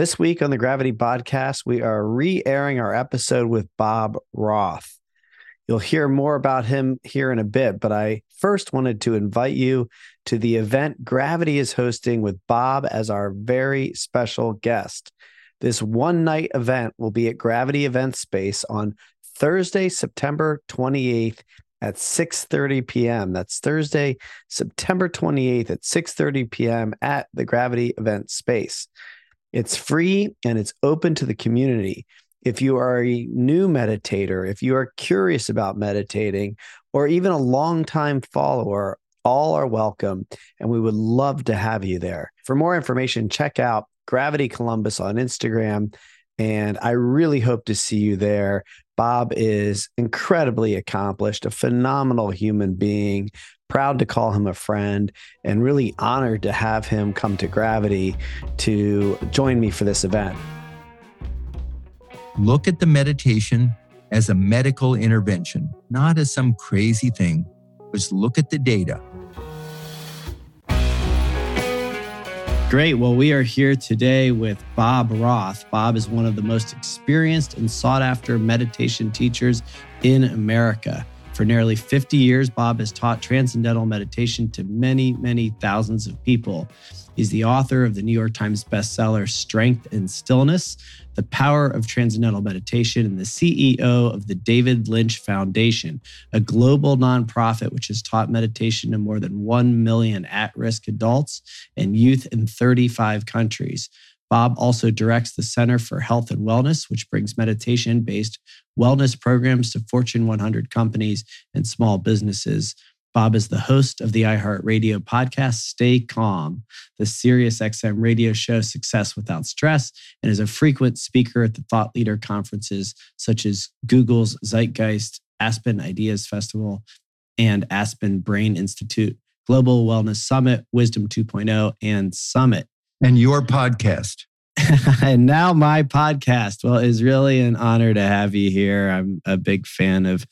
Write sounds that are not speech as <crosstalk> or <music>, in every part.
This week on the Gravity Podcast, we are re airing our episode with Bob Roth. You'll hear more about him here in a bit, but I first wanted to invite you to the event Gravity is hosting with Bob as our very special guest. This one night event will be at Gravity Event Space on Thursday, September 28th at 6:30 p.m. That's Thursday, September 28th at 6:30 p.m. at the Gravity Event Space. It's free and it's open to the community if you are a new meditator, if you are curious about meditating, or even a long-time follower, all are welcome. And we would love to have you there. For more information, check out Gravity Columbus on Instagram. And I really hope to see you there. Bob is incredibly accomplished, a phenomenal human being, proud to call him a friend, and really honored to have him come to Gravity to join me for this event look at the meditation as a medical intervention, not as some crazy thing. Just look at the data. Great. Well, we are here today with Bob Roth. Bob is one of the most experienced and sought after meditation teachers in America. For nearly 50 years, Bob has taught transcendental meditation to many, many thousands of people. He's the author of the New York Times bestseller, Strength in Stillness, The Power of Transcendental Meditation, and the CEO of the David Lynch Foundation, a global nonprofit which has taught meditation to more than 1 million at risk adults and youth in 35 countries. Bob also directs the Center for Health and Wellness, which brings meditation based wellness programs to Fortune 100 companies and small businesses. Bob is the host of the iHeartRadio podcast, Stay Calm, the SiriusXM radio show Success Without Stress, and is a frequent speaker at the thought leader conferences such as Google's Zeitgeist, Aspen Ideas Festival, and Aspen Brain Institute, Global Wellness Summit, Wisdom 2.0, and Summit. And your podcast. <laughs> and now my podcast. Well, it's really an honor to have you here. I'm a big fan of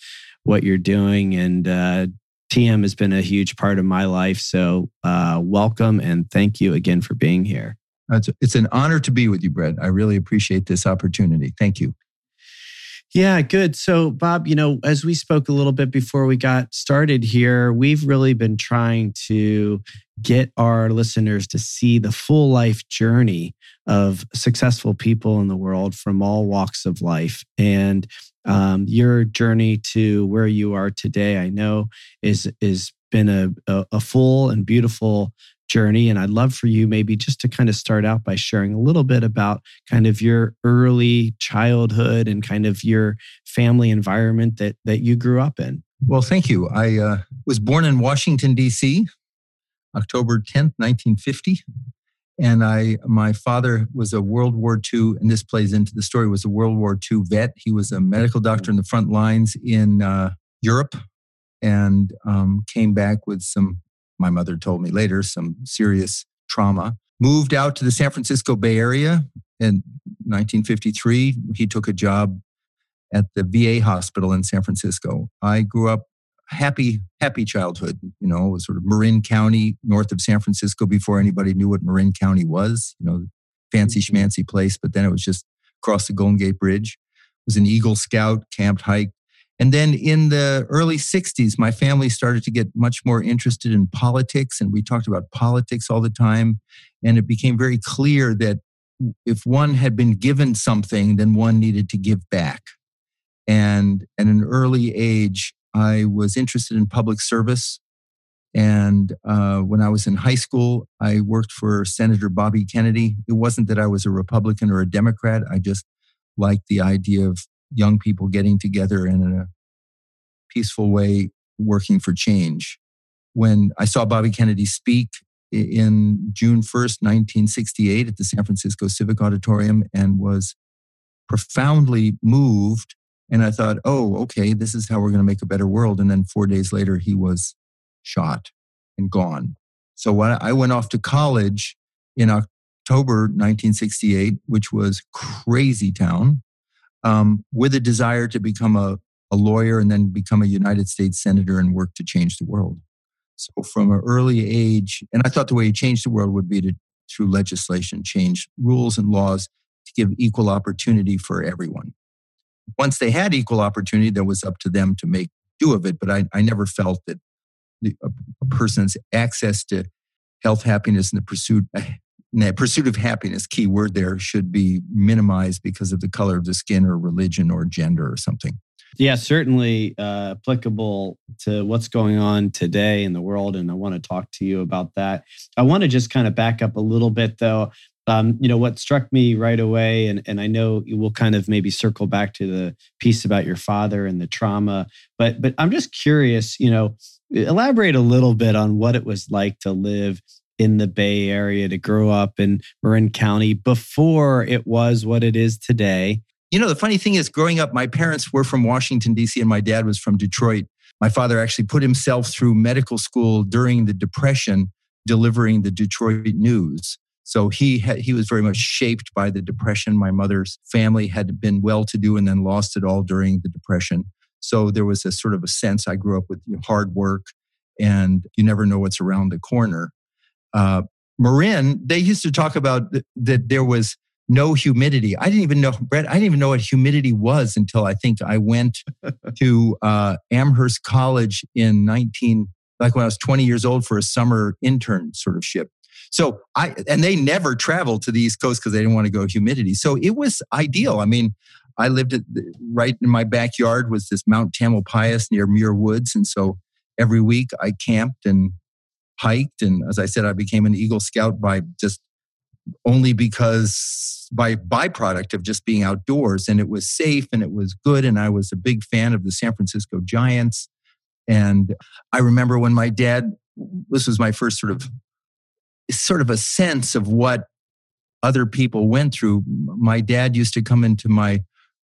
what you're doing and uh, TM has been a huge part of my life. So, uh, welcome and thank you again for being here. It's, it's an honor to be with you, Brett. I really appreciate this opportunity. Thank you. Yeah, good. So, Bob, you know, as we spoke a little bit before we got started here, we've really been trying to get our listeners to see the full life journey of successful people in the world from all walks of life. And um, your journey to where you are today, I know, is is been a, a, a full and beautiful journey. And I'd love for you maybe just to kind of start out by sharing a little bit about kind of your early childhood and kind of your family environment that that you grew up in. Well, thank you. I uh, was born in Washington D.C. October 10th, 1950 and I, my father was a World War II, and this plays into the story. Was a World War II vet. He was a medical doctor in the front lines in uh, Europe, and um, came back with some. My mother told me later some serious trauma. Moved out to the San Francisco Bay Area in 1953. He took a job at the VA hospital in San Francisco. I grew up happy, happy childhood. You know, it was sort of Marin County, north of San Francisco, before anybody knew what Marin County was. You know, fancy mm-hmm. schmancy place, but then it was just across the Golden Gate Bridge. It was an Eagle Scout, camped, hike. And then in the early 60s, my family started to get much more interested in politics, and we talked about politics all the time. And it became very clear that if one had been given something, then one needed to give back. And at an early age, I was interested in public service. And uh, when I was in high school, I worked for Senator Bobby Kennedy. It wasn't that I was a Republican or a Democrat. I just liked the idea of young people getting together in a peaceful way working for change. When I saw Bobby Kennedy speak in June 1st, 1968, at the San Francisco Civic Auditorium and was profoundly moved and I thought, oh, okay, this is how we're going to make a better world. And then four days later, he was shot and gone. So when I went off to college in October 1968, which was crazy town, um, with a desire to become a, a lawyer and then become a United States senator and work to change the world. So from an early age, and I thought the way you change the world would be to through legislation, change rules and laws to give equal opportunity for everyone. Once they had equal opportunity, that was up to them to make do of it. But I, I never felt that the, a, a person's access to health, happiness, and the pursuit the pursuit of happiness, key word there, should be minimized because of the color of the skin or religion or gender or something. Yeah, certainly uh, applicable to what's going on today in the world. And I want to talk to you about that. I want to just kind of back up a little bit, though. Um, you know, what struck me right away, and, and I know you will kind of maybe circle back to the piece about your father and the trauma, but but I'm just curious, you know, elaborate a little bit on what it was like to live in the Bay Area, to grow up in Marin County before it was what it is today. You know, the funny thing is, growing up, my parents were from Washington, D.C., and my dad was from Detroit. My father actually put himself through medical school during the Depression, delivering the Detroit news. So he he was very much shaped by the Depression. My mother's family had been well to do and then lost it all during the Depression. So there was a sort of a sense I grew up with hard work and you never know what's around the corner. Uh, Marin, they used to talk about th- that there was no humidity. I didn't even know, Brett, I didn't even know what humidity was until I think I went <laughs> to uh, Amherst College in 19, like when I was 20 years old for a summer intern sort of ship. So I, and they never traveled to the East Coast because they didn't want to go humidity. So it was ideal. I mean, I lived at, right in my backyard was this Mount Tamalpais near Muir Woods. And so every week I camped and hiked. And as I said, I became an Eagle Scout by just only because by byproduct of just being outdoors and it was safe and it was good and i was a big fan of the san francisco giants and i remember when my dad this was my first sort of sort of a sense of what other people went through my dad used to come into my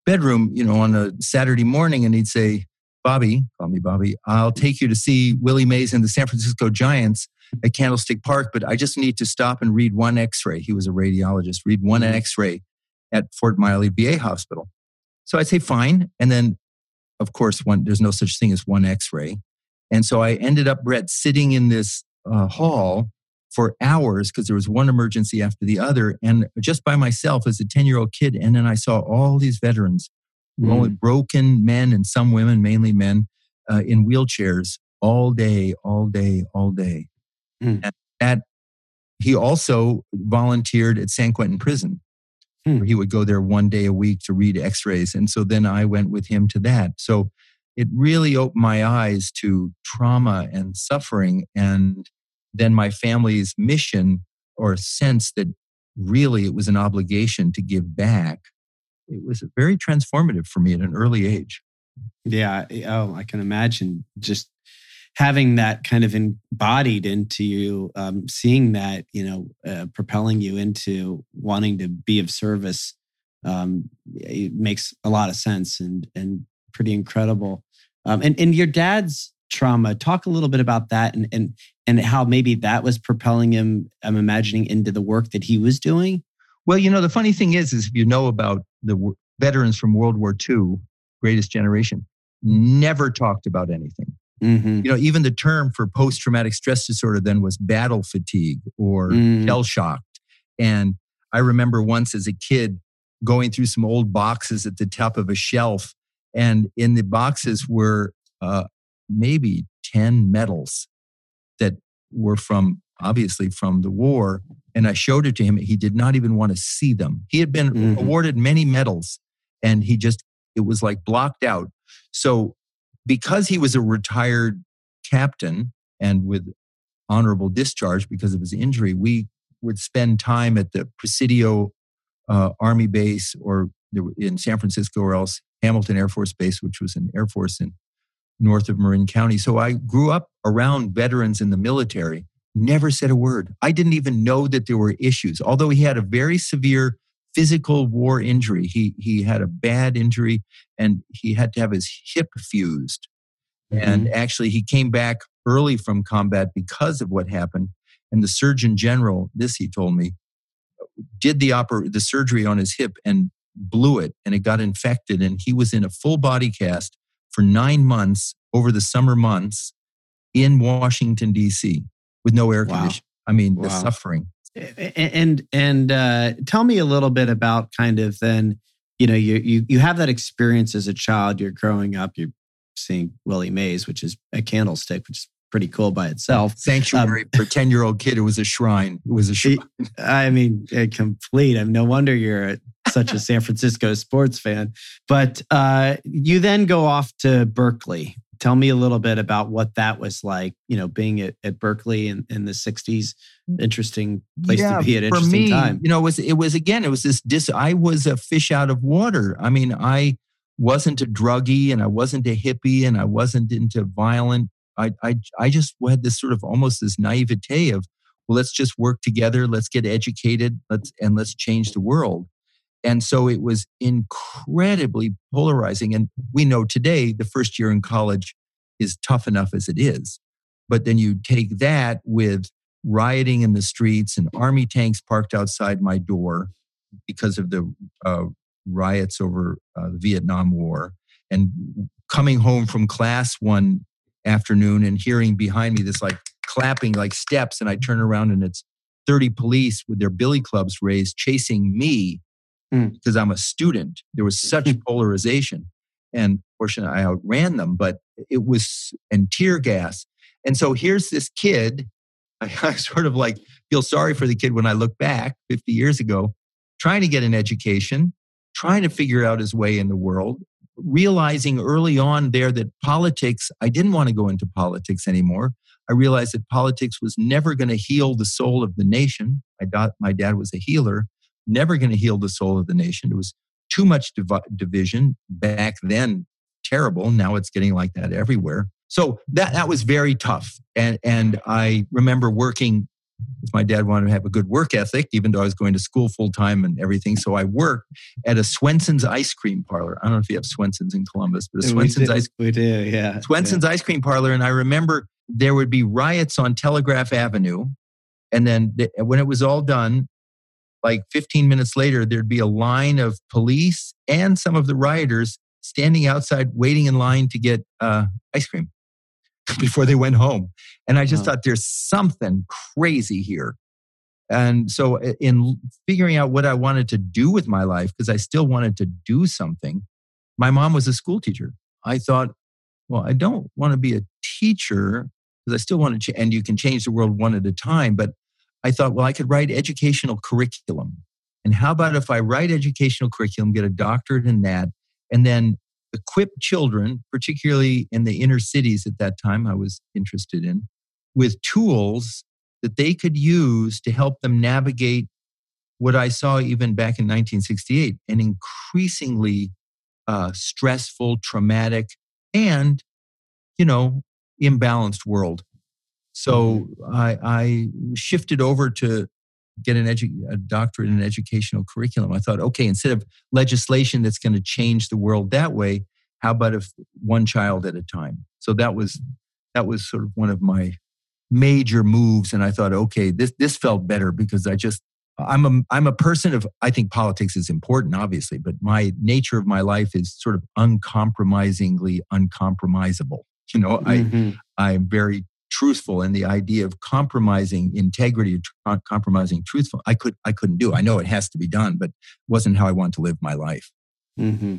bedroom you know on a saturday morning and he'd say bobby call me bobby i'll take you to see willie mays and the san francisco giants at Candlestick Park, but I just need to stop and read one x ray. He was a radiologist, read one mm-hmm. x ray at Fort Miley VA Hospital. So I'd say, fine. And then, of course, one, there's no such thing as one x ray. And so I ended up, Brett, sitting in this uh, hall for hours because there was one emergency after the other and just by myself as a 10 year old kid. And then I saw all these veterans, mm. broken men and some women, mainly men, uh, in wheelchairs all day, all day, all day. Mm. And that he also volunteered at San Quentin Prison. Mm. Where he would go there one day a week to read x rays. And so then I went with him to that. So it really opened my eyes to trauma and suffering. And then my family's mission or sense that really it was an obligation to give back. It was very transformative for me at an early age. Yeah. Oh, I can imagine just having that kind of embodied into you, um, seeing that, you know, uh, propelling you into wanting to be of service, um, it makes a lot of sense and and pretty incredible. Um, and and your dad's trauma, talk a little bit about that and and and how maybe that was propelling him. I'm imagining into the work that he was doing. Well, you know, the funny thing is, is if you know about the veterans from World War II, Greatest Generation, never talked about anything. Mm-hmm. You know, even the term for post traumatic stress disorder then was battle fatigue or mm. shell shocked. And I remember once as a kid going through some old boxes at the top of a shelf, and in the boxes were uh, maybe 10 medals that were from obviously from the war. And I showed it to him. He did not even want to see them. He had been mm-hmm. awarded many medals and he just, it was like blocked out. So because he was a retired captain and with honorable discharge because of his injury, we would spend time at the Presidio uh, Army Base or in San Francisco or else Hamilton Air Force Base, which was an Air Force in north of Marin County. So I grew up around veterans in the military, never said a word. I didn't even know that there were issues. Although he had a very severe physical war injury. He he had a bad injury and he had to have his hip fused. Mm-hmm. And actually he came back early from combat because of what happened. And the Surgeon General, this he told me, did the oper- the surgery on his hip and blew it and it got infected and he was in a full body cast for 9 months over the summer months in Washington D.C. with no air wow. conditioning. I mean, wow. the suffering, And and uh, tell me a little bit about kind of then, you know, you you you have that experience as a child. You're growing up. You're seeing Willie Mays, which is a candlestick, which is pretty cool by itself. Sanctuary um, for ten year old kid. It was a shrine. It was a shrine. I mean, complete. I mean, no wonder you're such a San Francisco sports fan. But uh, you then go off to Berkeley. Tell me a little bit about what that was like, you know, being at, at Berkeley in, in the 60s. Mm. Interesting place yeah, to be at interesting for me, time. You know, it was it was again, it was this dis I was a fish out of water. I mean, I wasn't a druggie and I wasn't a hippie and I wasn't into violent. I I I just had this sort of almost this naivete of, well, let's just work together, let's get educated, let's and let's change the world. And so it was incredibly polarizing. And we know today the first year in college is tough enough as it is. But then you take that with rioting in the streets and army tanks parked outside my door because of the uh, riots over uh, the Vietnam War, and coming home from class one afternoon and hearing behind me this like clapping like steps, and I turn around and it's 30 police with their billy clubs raised chasing me mm. because I'm a student. There was <laughs> such mm. polarization. And fortunately, I outran them, but it was, and tear gas. And so here's this kid. I, <laughs> I sort of like feel sorry for the kid when I look back 50 years ago, trying to get an education, trying to figure out his way in the world, realizing early on there that politics, I didn't want to go into politics anymore. I realized that politics was never going to heal the soul of the nation. I thought my dad was a healer never going to heal the soul of the nation. It was too much div- division back then, terrible. Now it's getting like that everywhere. So that that was very tough. And and I remember working because my dad wanted to have a good work ethic, even though I was going to school full time and everything. So I worked at a Swenson's ice cream parlor. I don't know if you have Swenson's in Columbus, but a Swenson's ice we do, yeah. Swenson's yeah. ice cream parlor. And I remember there would be riots on Telegraph Avenue. And then when it was all done, like 15 minutes later, there'd be a line of police and some of the rioters standing outside waiting in line to get uh, ice cream <laughs> before they went home. And I just thought there's something crazy here. And so, in figuring out what I wanted to do with my life, because I still wanted to do something, my mom was a school teacher. I thought, well, I don't want to be a teacher because I still want to, ch- and you can change the world one at a time, but I thought, well, I could write educational curriculum. And how about if I write educational curriculum, get a doctorate in that, and then equip children, particularly in the inner cities at that time I was interested in, with tools that they could use to help them navigate what I saw even back in 1968 an increasingly uh, stressful, traumatic, and, you know, imbalanced world. So mm-hmm. I, I shifted over to get an edu- a doctorate in educational curriculum. I thought, okay, instead of legislation that's going to change the world that way, how about if one child at a time? So that was that was sort of one of my major moves, and I thought, okay, this this felt better because I just I'm a I'm a person of I think politics is important, obviously, but my nature of my life is sort of uncompromisingly uncompromisable. <laughs> You know, mm-hmm. I I'm very truthful and the idea of compromising integrity compromising truthful i could i couldn't do i know it has to be done but wasn't how i want to live my life mm-hmm.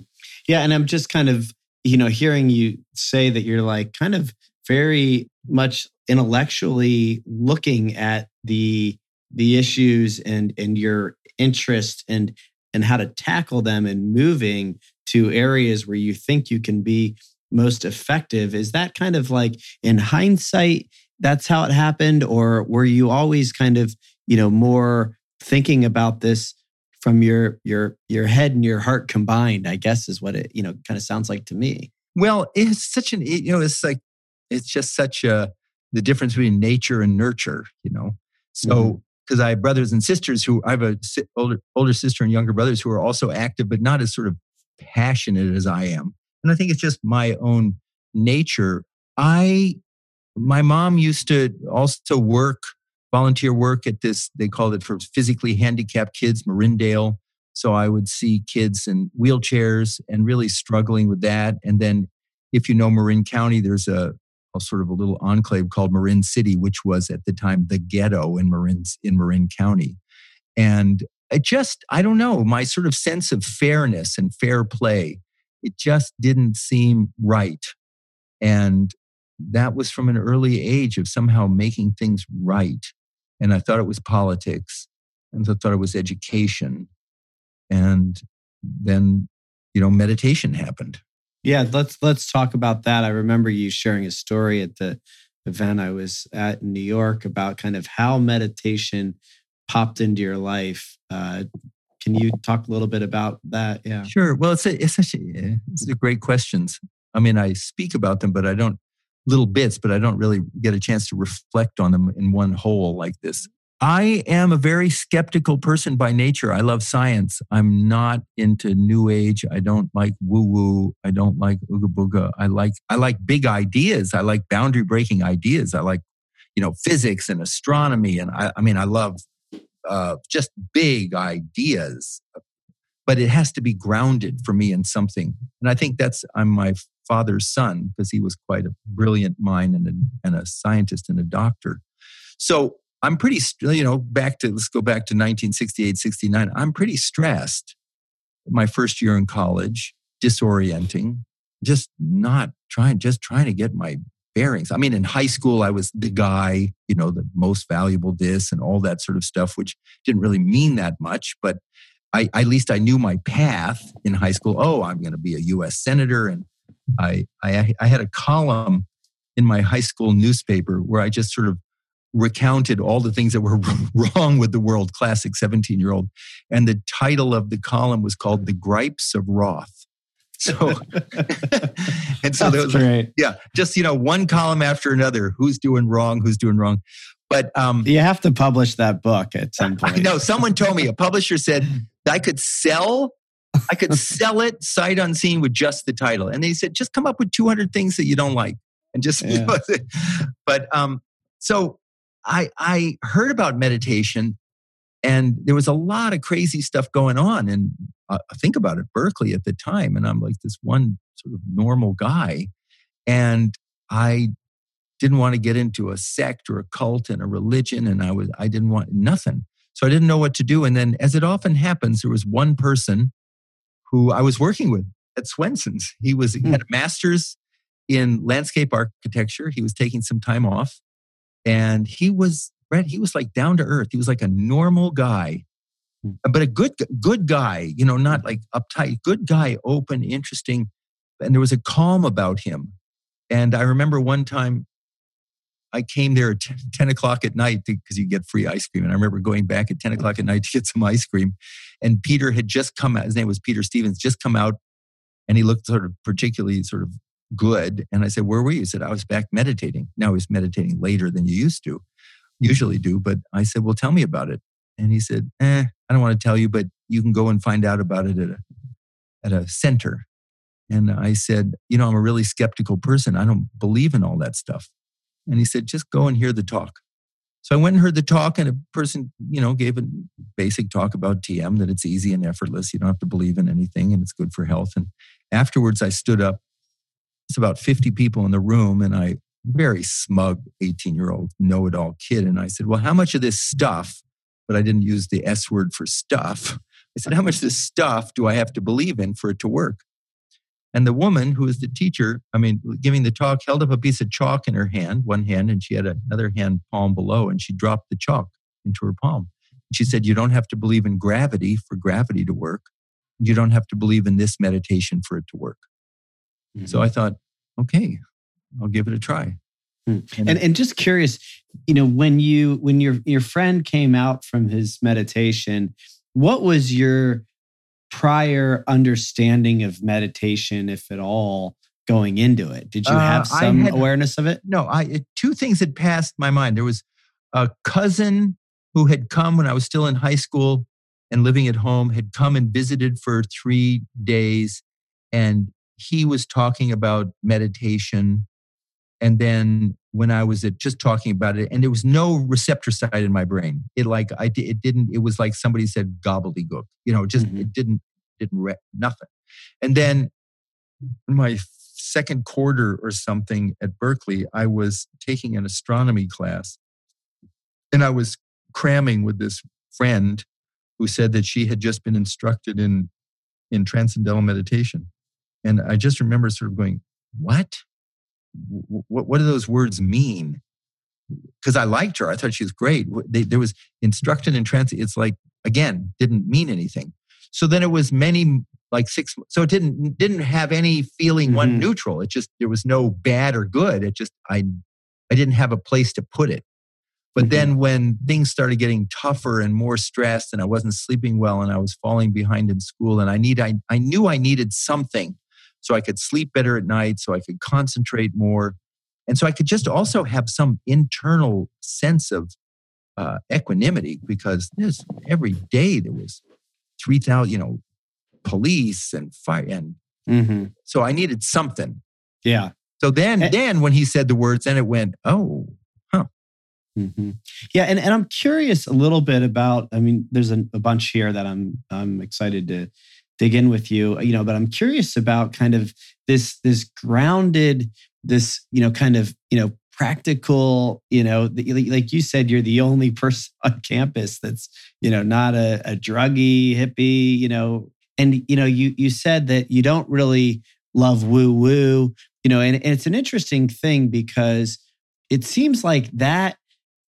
yeah and i'm just kind of you know hearing you say that you're like kind of very much intellectually looking at the the issues and and your interest and and how to tackle them and moving to areas where you think you can be most effective. Is that kind of like in hindsight, that's how it happened? Or were you always kind of, you know, more thinking about this from your your your head and your heart combined, I guess is what it, you know, kind of sounds like to me. Well, it's such an you know, it's like it's just such a the difference between nature and nurture, you know. So because mm-hmm. I have brothers and sisters who I have a older older sister and younger brothers who are also active, but not as sort of passionate as I am and I think it's just my own nature. I, my mom used to also work, volunteer work at this, they called it for physically handicapped kids, Marindale. So I would see kids in wheelchairs and really struggling with that. And then if you know Marin County, there's a a sort of a little enclave called Marin City, which was at the time the ghetto in Marin in Marin County. And it just, I don't know, my sort of sense of fairness and fair play, it just didn't seem right. And that was from an early age of somehow making things right. And I thought it was politics, and I thought it was education. And then, you know, meditation happened. Yeah, let's let's talk about that. I remember you sharing a story at the event I was at in New York about kind of how meditation popped into your life. Uh, can you talk a little bit about that? Yeah, sure. Well, it's a, it's actually eh, it's a great questions. I mean, I speak about them, but I don't little bits, but I don't really get a chance to reflect on them in one whole like this. I am a very skeptical person by nature. I love science. I'm not into new age. I don't like woo woo. I don't like ooga booga. I like I like big ideas. I like boundary breaking ideas. I like you know physics and astronomy and I, I mean I love uh, just big ideas. But it has to be grounded for me in something. And I think that's I'm my father's son because he was quite a brilliant mind and a, and a scientist and a doctor. So I'm pretty, you know, back to, let's go back to 1968, 69. I'm pretty stressed my first year in college, disorienting, just not trying, just trying to get my bearings. I mean, in high school, I was the guy, you know, the most valuable this and all that sort of stuff, which didn't really mean that much, but I, at least I knew my path in high school. Oh, I'm going to be a U.S. senator, and I, I I had a column in my high school newspaper where I just sort of recounted all the things that were <laughs> wrong with the world, classic 17 year old. And the title of the column was called The Gripes of Roth. So, <laughs> and so That's was, yeah, just, you know, one column after another, who's doing wrong, who's doing wrong. But um, you have to publish that book at some point. I know someone told me a publisher said I could sell I could <laughs> sell it sight unseen with just the title. And they said, just come up with 200 things that you don't like. And just, yeah. you know, <laughs> but um, so I, I heard about meditation and there was a lot of crazy stuff going on. And uh, think about it, Berkeley at the time. And I'm like this one sort of normal guy. And I didn't want to get into a sect or a cult and a religion. And I was, I didn't want nothing. So I didn't know what to do. And then, as it often happens, there was one person who I was working with at Swenson's. He was he had a master's in landscape architecture. He was taking some time off, and he was Brett. He was like down to earth. He was like a normal guy, hmm. but a good good guy. You know, not like uptight. Good guy, open, interesting, and there was a calm about him. And I remember one time I came there at 10 <laughs> o'clock at night because you get free ice cream. And I remember going back at 10 o'clock at night to get some ice cream. And Peter had just come out, his name was Peter Stevens, just come out and he looked sort of particularly sort of good. And I said, Where were you? He said, I was back meditating. Now he's meditating later than you used to, usually do. But I said, Well, tell me about it. And he said, Eh, I don't want to tell you, but you can go and find out about it at a, at a center. And I said, You know, I'm a really skeptical person. I don't believe in all that stuff. And he said, just go and hear the talk. So I went and heard the talk, and a person, you know, gave a basic talk about TM that it's easy and effortless. You don't have to believe in anything, and it's good for health. And afterwards, I stood up. It's about 50 people in the room, and I, very smug 18 year old know it all kid. And I said, Well, how much of this stuff, but I didn't use the S word for stuff. I said, How much of this stuff do I have to believe in for it to work? And the woman who was the teacher, I mean, giving the talk, held up a piece of chalk in her hand, one hand, and she had another hand palm below, and she dropped the chalk into her palm. She said, You don't have to believe in gravity for gravity to work. You don't have to believe in this meditation for it to work. Mm-hmm. So I thought, okay, I'll give it a try. Mm-hmm. And, and just curious, you know, when you when your your friend came out from his meditation, what was your prior understanding of meditation, if at all, going into it? Did you have uh, some had, awareness of it? No, I two things had passed my mind. There was a cousin who had come when I was still in high school and living at home, had come and visited for three days, and he was talking about meditation. And then when I was at just talking about it, and there was no receptor site in my brain. It like I it didn't. It was like somebody said gobbledygook. You know, just mm-hmm. it didn't didn't re- nothing. And then my second quarter or something at Berkeley, I was taking an astronomy class and I was cramming with this friend who said that she had just been instructed in, in transcendental meditation. And I just remember sort of going, What? What, what do those words mean? Because I liked her. I thought she was great. They, there was instruction in trance. It's like, again, didn't mean anything. So then it was many like six so it didn't didn't have any feeling mm-hmm. one neutral it just there was no bad or good it just i i didn't have a place to put it but mm-hmm. then when things started getting tougher and more stressed and i wasn't sleeping well and i was falling behind in school and i need i, I knew i needed something so i could sleep better at night so i could concentrate more and so i could just also have some internal sense of uh, equanimity because there's every day there was 3000 you know police and fire and mm-hmm. so i needed something yeah so then and, then when he said the words then it went oh huh mm-hmm. yeah and, and i'm curious a little bit about i mean there's a, a bunch here that i'm i'm excited to dig in with you you know but i'm curious about kind of this this grounded this you know kind of you know practical you know like you said you're the only person <laughs> on campus that's you know not a, a druggy hippie you know and you know you you said that you don't really love woo woo you know and, and it's an interesting thing because it seems like that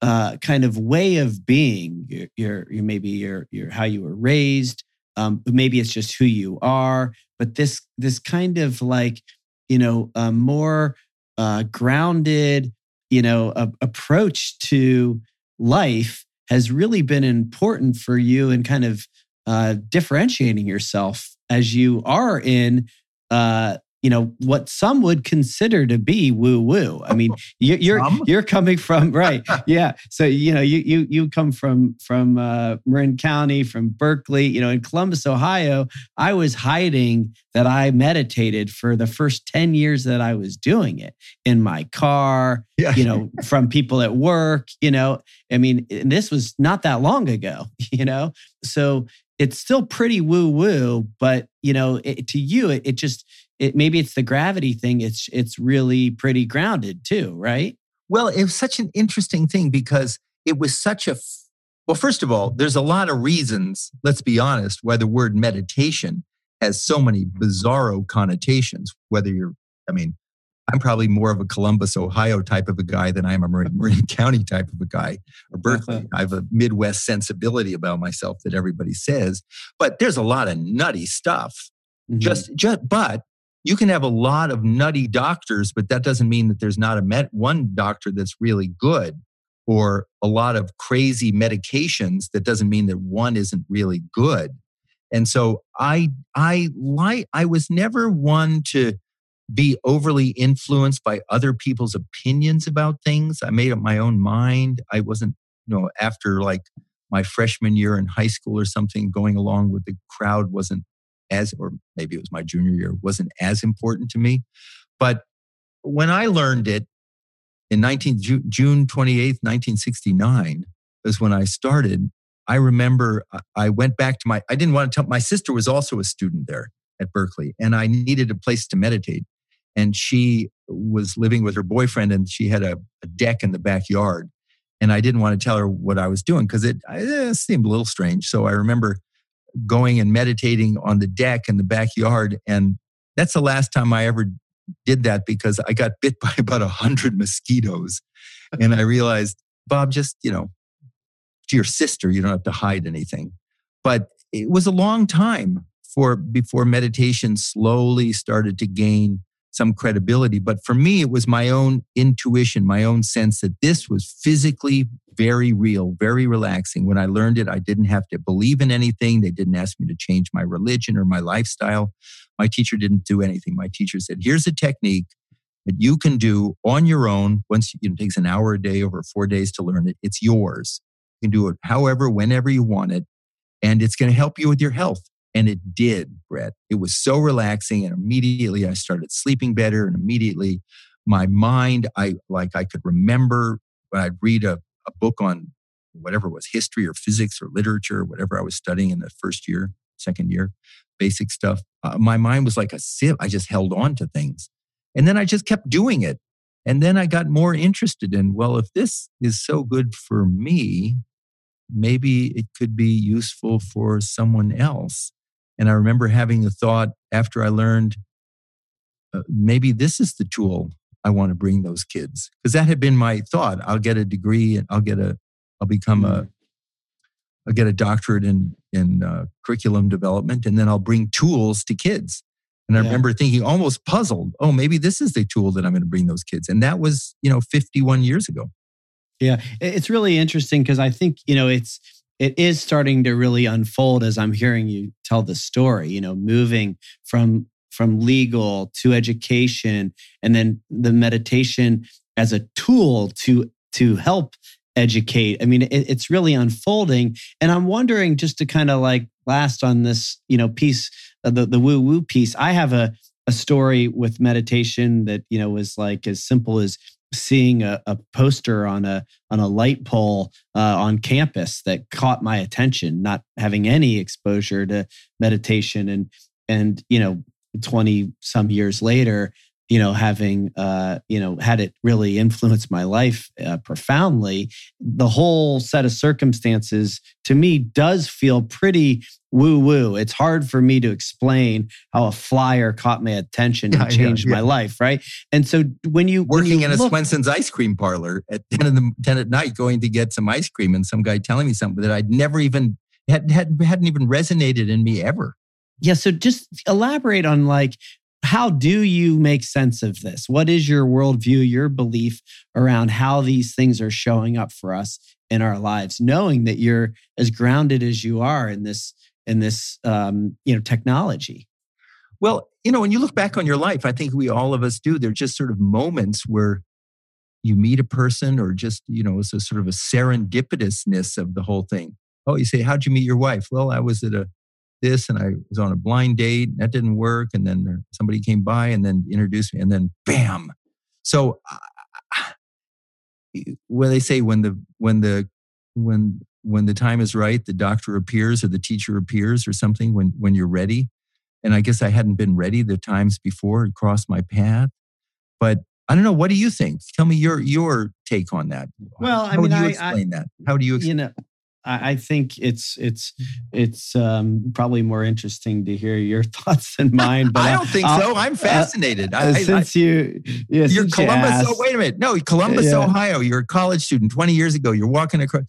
uh, kind of way of being your, your, your maybe your your how you were raised um, maybe it's just who you are but this this kind of like you know a more uh, grounded you know a, approach to life has really been important for you and kind of uh, differentiating yourself as you are in uh, you know what some would consider to be woo woo. I mean, <laughs> you, you're some? you're coming from <laughs> right, yeah. So you know you you you come from from uh, Marin County, from Berkeley. You know, in Columbus, Ohio, I was hiding that I meditated for the first ten years that I was doing it in my car. Yeah. You know, from people at work. You know, I mean, this was not that long ago. <laughs> You know, so it's still pretty woo woo, but you know, it, to you, it, it just it maybe it's the gravity thing. It's it's really pretty grounded too, right? Well, it was such an interesting thing because it was such a well. First of all, there's a lot of reasons. Let's be honest, why the word meditation has so many bizarro connotations. Whether you're, I mean, I'm probably more of a Columbus, Ohio type of a guy than I am a Marin, Marin <laughs> County type of a guy or Berkeley. Uh-huh. I have a Midwest sensibility about myself that everybody says, but there's a lot of nutty stuff. Mm-hmm. Just, just, but you can have a lot of nutty doctors, but that doesn't mean that there's not a met one doctor that's really good or a lot of crazy medications. That doesn't mean that one isn't really good. And so I, I like, I was never one to, be overly influenced by other people's opinions about things. I made up my own mind. I wasn't, you know, after like my freshman year in high school or something, going along with the crowd wasn't as, or maybe it was my junior year, wasn't as important to me. But when I learned it in 19, June 28th, 1969, is when I started. I remember uh, I went back to my, I didn't want to tell, my sister was also a student there at Berkeley, and I needed a place to meditate and she was living with her boyfriend and she had a, a deck in the backyard and i didn't want to tell her what i was doing because it, it, eh, seemed a little strange so i remember going and meditating on the deck in the backyard. And that's the last time i ever did that because i got bit <laughs> by about a hundred mosquitoes. And i realized bob just you know to your sister you don't have to hide anything. But it was a long time for before meditation slowly started to gain some credibility. But for me, it was my own intuition, my own sense that this was physically very real, very relaxing. When I learned it, I didn't have to believe in anything. They didn't ask me to change my religion or my lifestyle. My teacher didn't do anything. My teacher said, here's a technique that you can do on your own. Once it takes an hour a day over four days to learn it, it's yours. You can do it however, whenever you want it. And it's going to help you with your health. And it did, Brett. It was so relaxing. And immediately I started sleeping better. And immediately my mind, I like I could remember when I'd read a, a book on whatever was history or physics or literature, whatever I was studying in the first year, second year, basic stuff. Uh, my mind was like a sieve. I just held on to things. And then I just kept doing it. And then I got more interested in, well, if this is so good for me, maybe it could be useful for someone else. And I remember having the thought after I learned uh, maybe this is the tool I want to bring those kids because that had been my thought. I'll get a degree and I'll get a, I'll become a, mm. I'll get a doctorate in in uh, curriculum development, and then I'll bring tools to kids. And I yeah. remember thinking, almost puzzled, oh, maybe this is the tool that I'm going to bring those kids. And that was, you know, 51 years ago. Yeah, it's really interesting because I think you know it's it is starting to really unfold as I'm hearing you tell the story. You know, moving from from legal to education and then the meditation as a tool to to help educate i mean it, it's really unfolding and i'm wondering just to kind of like last on this you know piece uh, the the woo woo piece i have a a story with meditation that you know was like as simple as seeing a, a poster on a on a light pole uh, on campus that caught my attention not having any exposure to meditation. And and you know 20 some years later you know having uh you know had it really influenced my life uh, profoundly the whole set of circumstances to me does feel pretty woo woo it's hard for me to explain how a flyer caught my attention and <laughs> changed yeah, yeah. my life right and so when you working when you in a look, Swenson's ice cream parlor at 10 in the 10 at night going to get some ice cream and some guy telling me something that I'd never even had, had hadn't even resonated in me ever yeah. So just elaborate on like, how do you make sense of this? What is your worldview, your belief around how these things are showing up for us in our lives, knowing that you're as grounded as you are in this in this um, you know technology? Well, you know, when you look back on your life, I think we all of us do. They're just sort of moments where you meet a person, or just you know, it's a sort of a serendipitousness of the whole thing. Oh, you say, "How'd you meet your wife?" Well, I was at a this and I was on a blind date and that didn't work. And then somebody came by and then introduced me and then bam. So when they say when the, when the, when, when the time is right, the doctor appears or the teacher appears or something when, when you're ready. And I guess I hadn't been ready the times before it crossed my path. But I don't know. What do you think? Tell me your your take on that. Well, How I mean, do you I, explain I, that? How do you explain? You know, I think it's it's it's um, probably more interesting to hear your <laughs> thoughts than mine. But I don't think I'll, so. I'm uh, fascinated. Uh, I, since I, you, yeah, you're Columbus. You oh, wait a minute. No, Columbus, yeah. Ohio. You're a college student. 20 years ago, you're walking across.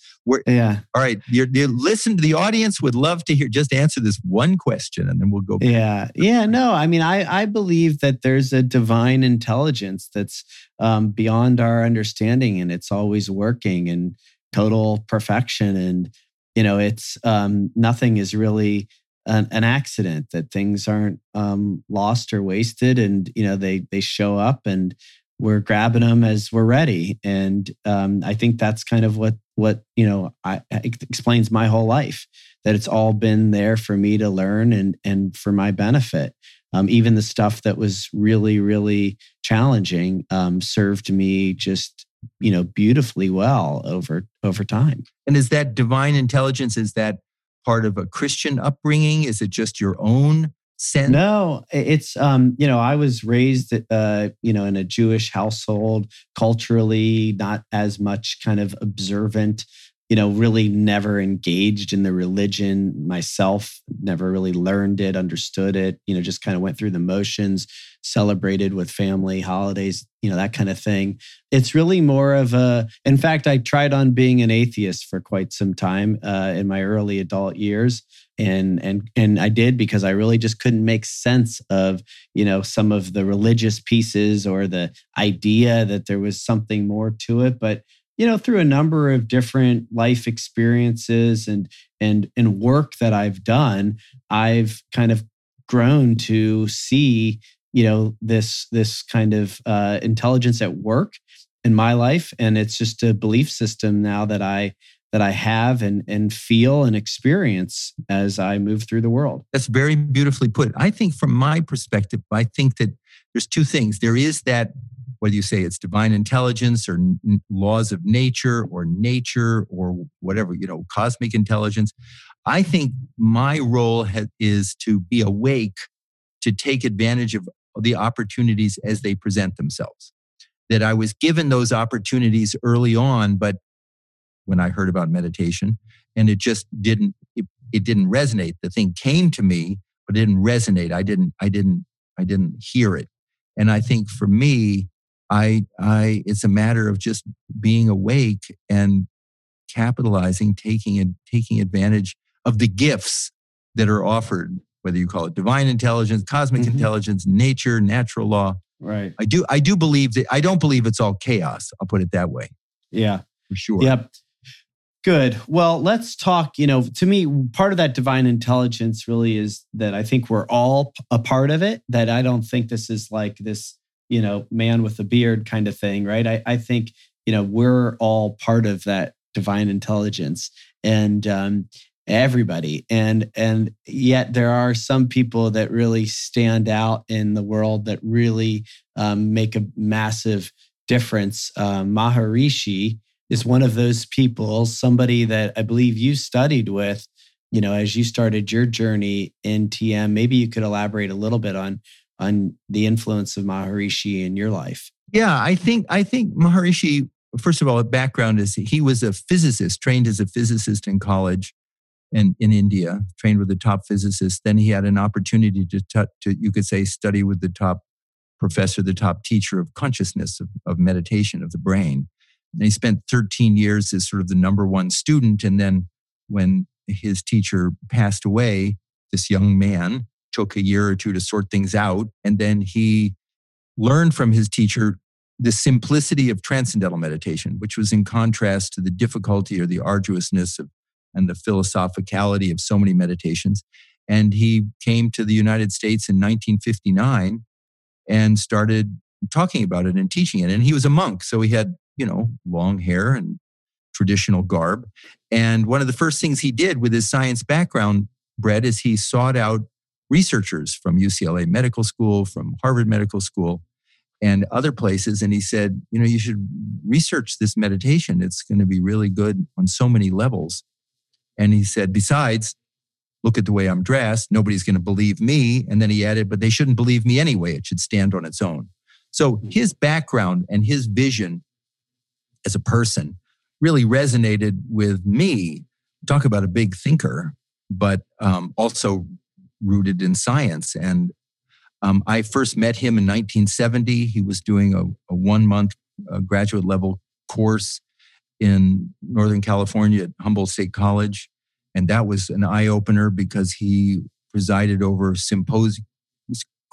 yeah. All right. You're, you listen to the audience. Would love to hear. Just answer this one question, and then we'll go. Back. Yeah. Yeah. No. I mean, I I believe that there's a divine intelligence that's um, beyond our understanding, and it's always working and total perfection. And you know it's um, nothing is really an, an, accident that things aren't um, lost or wasted. And you know they they show up and we're grabbing them as we're ready. And um, i think that's kind of what what you know I, explains my whole life that it's all been there for me to learn and and for my benefit. Um, even the stuff that was really really challenging um, served me just you know beautifully well over over time. And is that divine intelligence is that part of a christian upbringing? Is it just your own sense? No it's um you know i was raised uh you know in a jewish household culturally not as much kind of observant you know, really never engaged in the religion myself, never really learned it, understood it, you know, just kind of went through the motions, celebrated with family, holidays, you know, that kind of thing. It's really more of a, in fact, I tried on being an atheist for quite some time uh, in my early adult years. And, and and I did because I really just couldn't make sense of you know some of the religious pieces or the idea that there was something more to it. But you know through a number of different life experiences and and and work that I've done I've kind of grown to see you know this this kind of uh, intelligence at work in my life and it's just a belief system now that I that I have and and feel and experience as I move through the world. That's very beautifully put. I think from my perspective, I think that there's two things. There is that whether you say it's divine intelligence or n- laws of nature or nature or whatever, you know, cosmic intelligence. I think my role ha- is to be awake to take advantage of the opportunities as they present themselves. That I was given those opportunities early on, but when I heard about meditation, and it just didn't it, it didn't resonate. The thing came to me, but it didn't resonate. I didn't I didn't I didn't hear it. And I think for me, I I it's a matter of just being awake and capitalizing, taking and taking advantage of the gifts that are offered, whether you call it divine intelligence, cosmic mm-hmm. intelligence, nature, natural law. Right. I do I do believe that I don't believe it's all chaos. I'll put it that way. Yeah. For sure. Yep. Good. Well, let's talk. You know, to me, part of that divine intelligence really is that I think we're all a part of it. That I don't think this is like this, you know, man with a beard kind of thing, right? I, I think, you know, we're all part of that divine intelligence and um, everybody. And and yet there are some people that really stand out in the world that really um, make a massive difference. Uh, Maharishi is one of those people, somebody that I believe you studied with, you know, as you started your journey in TM. Maybe you could elaborate a little bit on on the influence of Maharishi in your life. Yeah, I think I think Maharishi. First of all, background is he was a physicist, trained as a physicist in college, and in India, trained with the top physicists. Then he had an opportunity to, to, to you could say, study with the top professor, the top teacher of consciousness of, of meditation of the brain. And he spent 13 years as sort of the number one student. And then when his teacher passed away, this young man took a year or two to sort things out. And then he learned from his teacher the simplicity of transcendental meditation, which was in contrast to the difficulty or the arduousness of and the philosophicality of so many meditations. And he came to the United States in 1959 and started talking about it and teaching it. And he was a monk, so he had you know, long hair and traditional garb. And one of the first things he did with his science background, Brett, is he sought out researchers from UCLA Medical School, from Harvard Medical School, and other places. And he said, you know, you should research this meditation. It's going to be really good on so many levels. And he said, besides, look at the way I'm dressed. Nobody's going to believe me. And then he added, but they shouldn't believe me anyway. It should stand on its own. So his background and his vision as a person really resonated with me. Talk about a big thinker, but um, also rooted in science. And um, I first met him in 1970. He was doing a, a one month uh, graduate level course in Northern California at Humboldt State College. And that was an eye opener because he presided over sympos-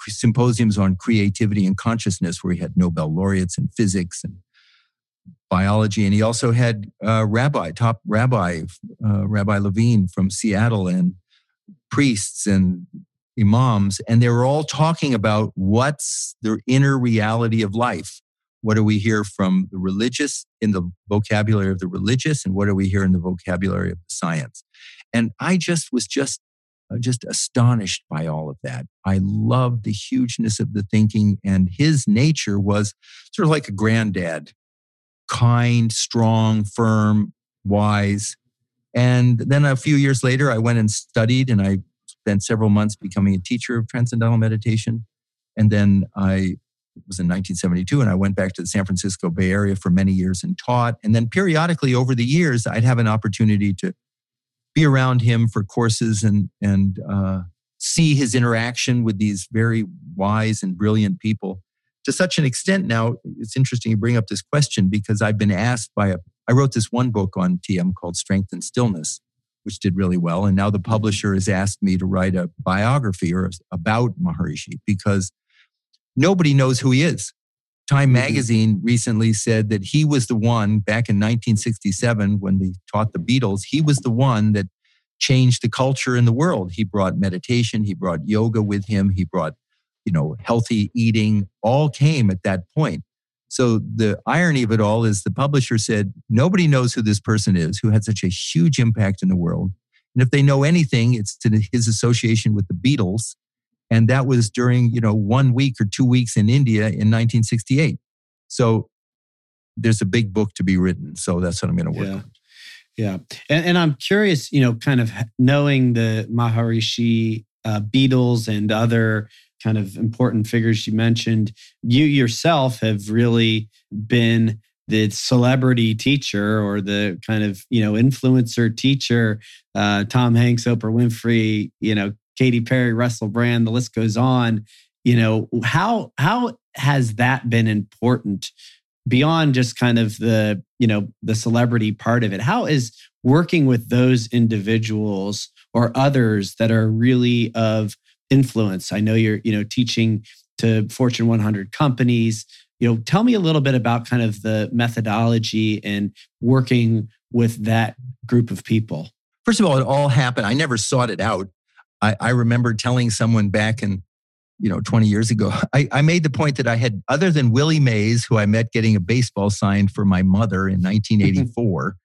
symposiums on creativity and consciousness, where he had Nobel laureates in physics and biology, and he also had uh, rabbi, top rabbi, uh, Rabbi Levine from Seattle, and priests and imams, and they were all talking about what's the inner reality of life. What do we hear from the religious in the vocabulary of the religious, and what do we hear in the vocabulary of the science? And I just was just uh, just astonished by all of that. I loved the hugeness of the thinking, and his nature was sort of like a granddad kind, strong, firm, wise. And then a few years later, I went and studied and I spent several months becoming a teacher of transcendental meditation. And then I was in 1972 and I went back to the San Francisco Bay Area for many years and taught. And then periodically over the years, I'd have an opportunity to be around him for courses and, and uh, see his interaction with these very wise and brilliant people to such an extent now, it's interesting you bring up this question because I've been asked by a, I wrote this one book on TM called Strength in Stillness, which did really well. And now the mm-hmm. publisher has asked me to write a biography or about Maharishi because nobody knows who he is. Time mm-hmm. magazine recently said that he was the one back in 1967 when they taught the Beatles, he was the one that changed the culture in the world. He brought meditation, he brought yoga with him, he brought you know, healthy eating all came at that point. So the irony of it all is the publisher said, nobody knows who this person is who had such a huge impact in the world. And if they know anything, it's to his association with the Beatles. And that was during, you know, one week or two weeks in India in 1968. So there's a big book to be written. So that's what I'm going to work yeah. on. Yeah. And, and, I'm curious, you know, kind of knowing the Maharishi uh, Beatles and other kind of important figures you mentioned. You yourself have really been the celebrity teacher or the kind of you know influencer teacher. Uh, Tom Hanks, Oprah Winfrey, you know Katy Perry, Russell Brand. The list goes on. You know how how has that been important beyond just kind of the you know the celebrity part of it? How is working with those individuals or others that are really of influence? I know you're, you know, teaching to Fortune 100 companies. You know, tell me a little bit about kind of the methodology and working with that group of people. First of all, it all happened. I never sought it out. I, I remember telling someone back in, you know, 20 years ago, <laughs> I, I made the point that I had, other than Willie Mays, who I met getting a baseball signed for my mother in 1984,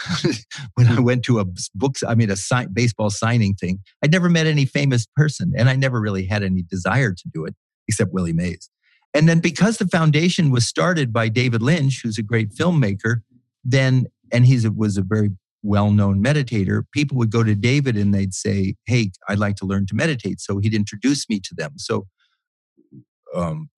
<laughs> when I went to a books, I mean, a si- baseball signing thing, I'd never met any famous person and I never really had any desire to do it except Willie Mays. And then because the foundation was started by David Lynch, who's a great filmmaker, then, and he was a very well known meditator, people would go to David and they'd say, Hey, I'd like to learn to meditate. So he'd introduce me to them. So, um,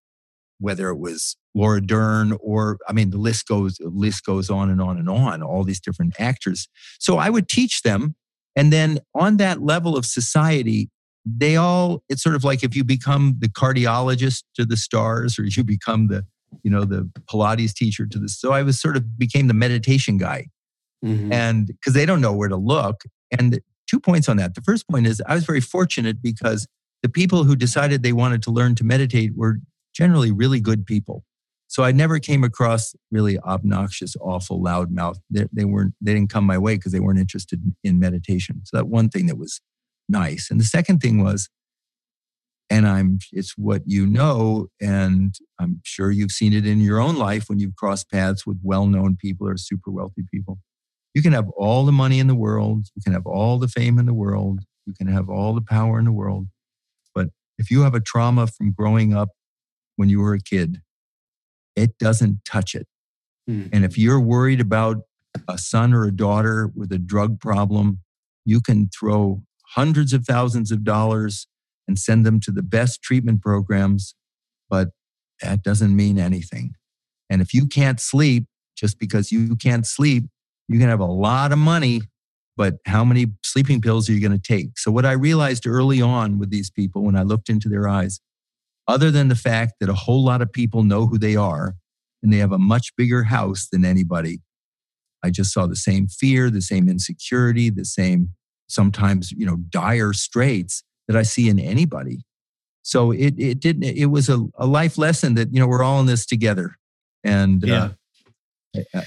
whether it was Laura Dern or I mean the list goes list goes on and on and on all these different actors. So I would teach them and then on that level of society they all it's sort of like if you become the cardiologist to the stars or you become the you know the pilates teacher to the so I was sort of became the meditation guy. Mm-hmm. and because they don't know where to look. And two points on that. The first point is I was very fortunate because the people who decided they wanted to learn to meditate were generally really good people. So I never came across really obnoxious, awful, loudmouth. They, they weren't. They didn't come my way because they weren't interested in meditation. So that one thing that was nice. And the second thing was, and I'm. It's what you know, and I'm sure you've seen it in your own life when you've crossed paths with well-known people or super wealthy people. You can have all the money in the world. You can have all the fame in the world. You can have all the power in the world. But if you have a trauma from growing up when you were a kid, it doesn't touch it. Mm. And if you're worried about a son or a daughter with a drug problem, you can throw hundreds of thousands of dollars and send them to the best treatment programs, but that doesn't mean anything. And if you can't sleep, just because you can't sleep, you can have a lot of money, but how many sleeping pills are you going to take? So, what I realized early on with these people when I looked into their eyes other than the fact that a whole lot of people know who they are and they have a much bigger house than anybody. I just saw the same fear, the same insecurity, the same sometimes, you know, dire straits that I see in anybody. So it it didn't it was a, a life lesson that, you know, we're all in this together. And yeah. Uh,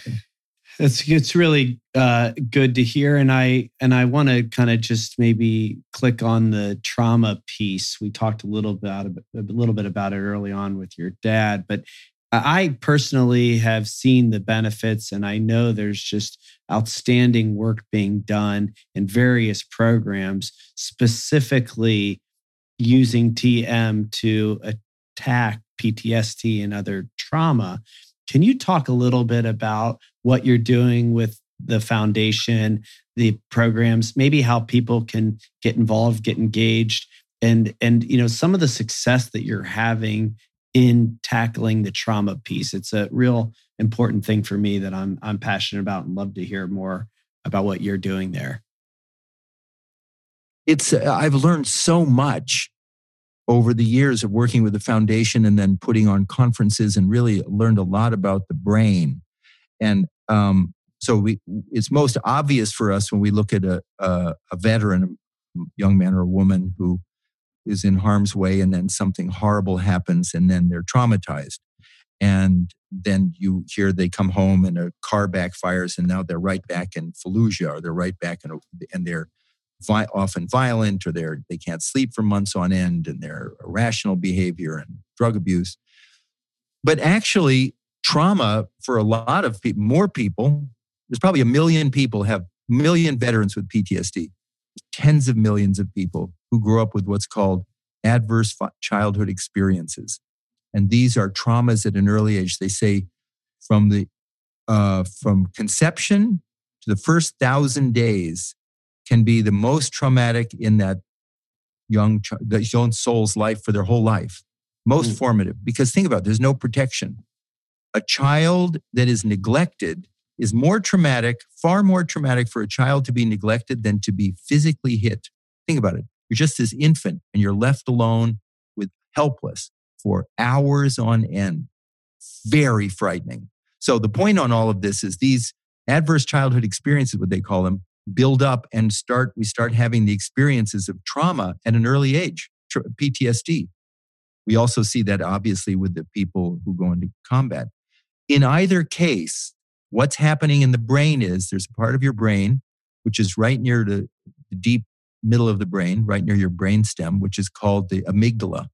it's it's really uh, good to hear, and I and I want to kind of just maybe click on the trauma piece. We talked a little about a little bit about it early on with your dad, but I personally have seen the benefits, and I know there's just outstanding work being done in various programs, specifically using TM to attack PTSD and other trauma. Can you talk a little bit about what you're doing with the foundation, the programs, maybe how people can get involved, get engaged, and and you know some of the success that you're having in tackling the trauma piece. It's a real important thing for me that I'm I'm passionate about and love to hear more about what you're doing there. It's uh, I've learned so much over the years of working with the foundation and then putting on conferences and really learned a lot about the brain. And um, so we, it's most obvious for us when we look at a, a, a veteran, a young man or a woman who is in harm's way and then something horrible happens and then they're traumatized. And then you hear they come home and a car backfires and now they're right back in Fallujah or they're right back in, and they're vi- often violent or they're they can't sleep for months on end and they're irrational behavior and drug abuse. But actually trauma for a lot of people more people there's probably a million people have million veterans with ptsd tens of millions of people who grew up with what's called adverse childhood experiences. And these are traumas at an early age. They say from the uh, from conception to the first thousand days can be the most traumatic in that young, the young soul's life for their whole life. Most mm. formative, because think about it, there's no protection. A child that is neglected is more traumatic, far more traumatic for a child to be neglected than to be physically hit. Think about it. You're just this infant and you're left alone with helpless for hours on end. Very frightening. So the point on all of this is these adverse childhood experiences, what they call them, build up and start we start having the experiences of trauma at an early age, PTSD. We also see that obviously with the people who go into combat. In either case, what's happening in the brain is there's a part of your brain which is right near the, the deep middle of the brain, right near your brain stem, which is called the amygdala.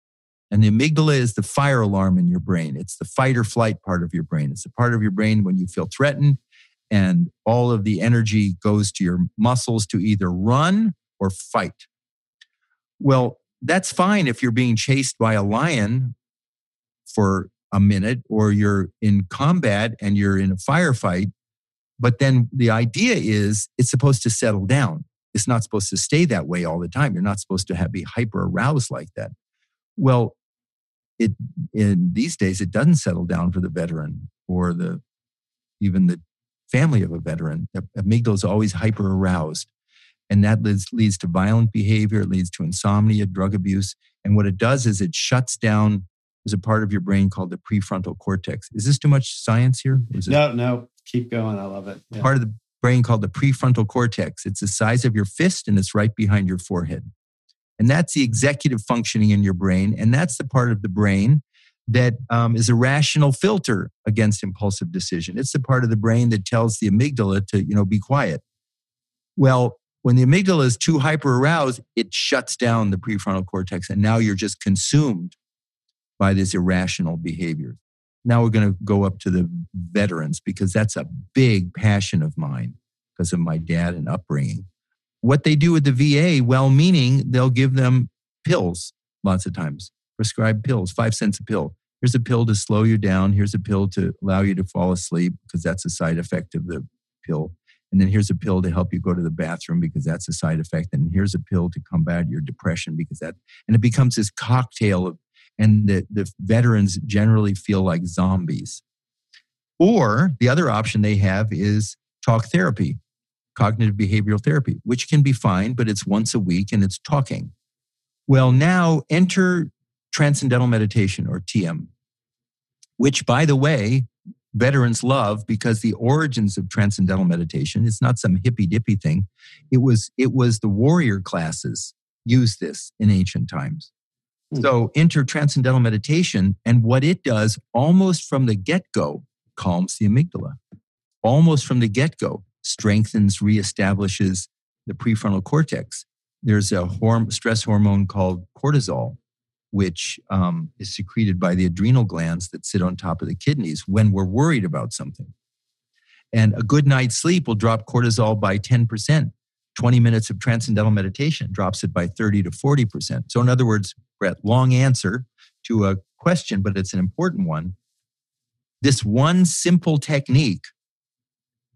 And the amygdala is the fire alarm in your brain. It's the fight or flight part of your brain. It's the part of your brain when you feel threatened and all of the energy goes to your muscles to either run or fight. Well, that's fine if you're being chased by a lion for a minute or you're in combat and you're in a firefight. But then the idea is it's supposed to settle down. It's not supposed to stay that way all the time. You're not supposed to have, be hyper aroused like that. Well, it in these days it doesn't settle down for the veteran or the even the family of a veteran. The amygdala is always hyper aroused. And that leads, leads to violent behavior, it leads to insomnia, drug abuse. And what it does is it shuts down, there's a part of your brain called the prefrontal cortex. Is this too much science here? no, no, keep going. I love it. Yeah. Part of the brain called the prefrontal cortex. It's the size of your fist and it's right behind your forehead. And that's the executive functioning in your brain. And that's the part of the brain that um, is a rational filter against impulsive decision. It's the part of the brain that tells the amygdala to, you know, be quiet. Well, when the amygdala is too hyper aroused, it shuts down the prefrontal cortex, and now you're just consumed by this irrational behavior. Now we're going to go up to the veterans because that's a big passion of mine because of my dad and upbringing. What they do with the VA, well meaning, they'll give them pills lots of times prescribed pills, five cents a pill. Here's a pill to slow you down. Here's a pill to allow you to fall asleep because that's a side effect of the pill. And then here's a pill to help you go to the bathroom because that's a side effect. And here's a pill to combat your depression because that, and it becomes this cocktail of, and the, the veterans generally feel like zombies. Or the other option they have is talk therapy, cognitive behavioral therapy, which can be fine, but it's once a week and it's talking. Well, now enter Transcendental Meditation or TM, which, by the way, veterans love because the origins of transcendental meditation it's not some hippy dippy thing. It was it was the warrior classes used this in ancient times. Mm. so enter transcendental meditation and what it does almost from the get-go calms the amygdala. Almost from the get-go strengthens reestablishes the prefrontal cortex. There's a horm- stress hormone called cortisol which um, is secreted by the adrenal glands that sit on top of the kidneys when we're worried about something. And a good night's sleep will drop cortisol by 10%. 20 minutes of transcendental meditation drops it by 30 to 40%. So, in other words, Brett, long answer to a question, but it's an important one. This one simple technique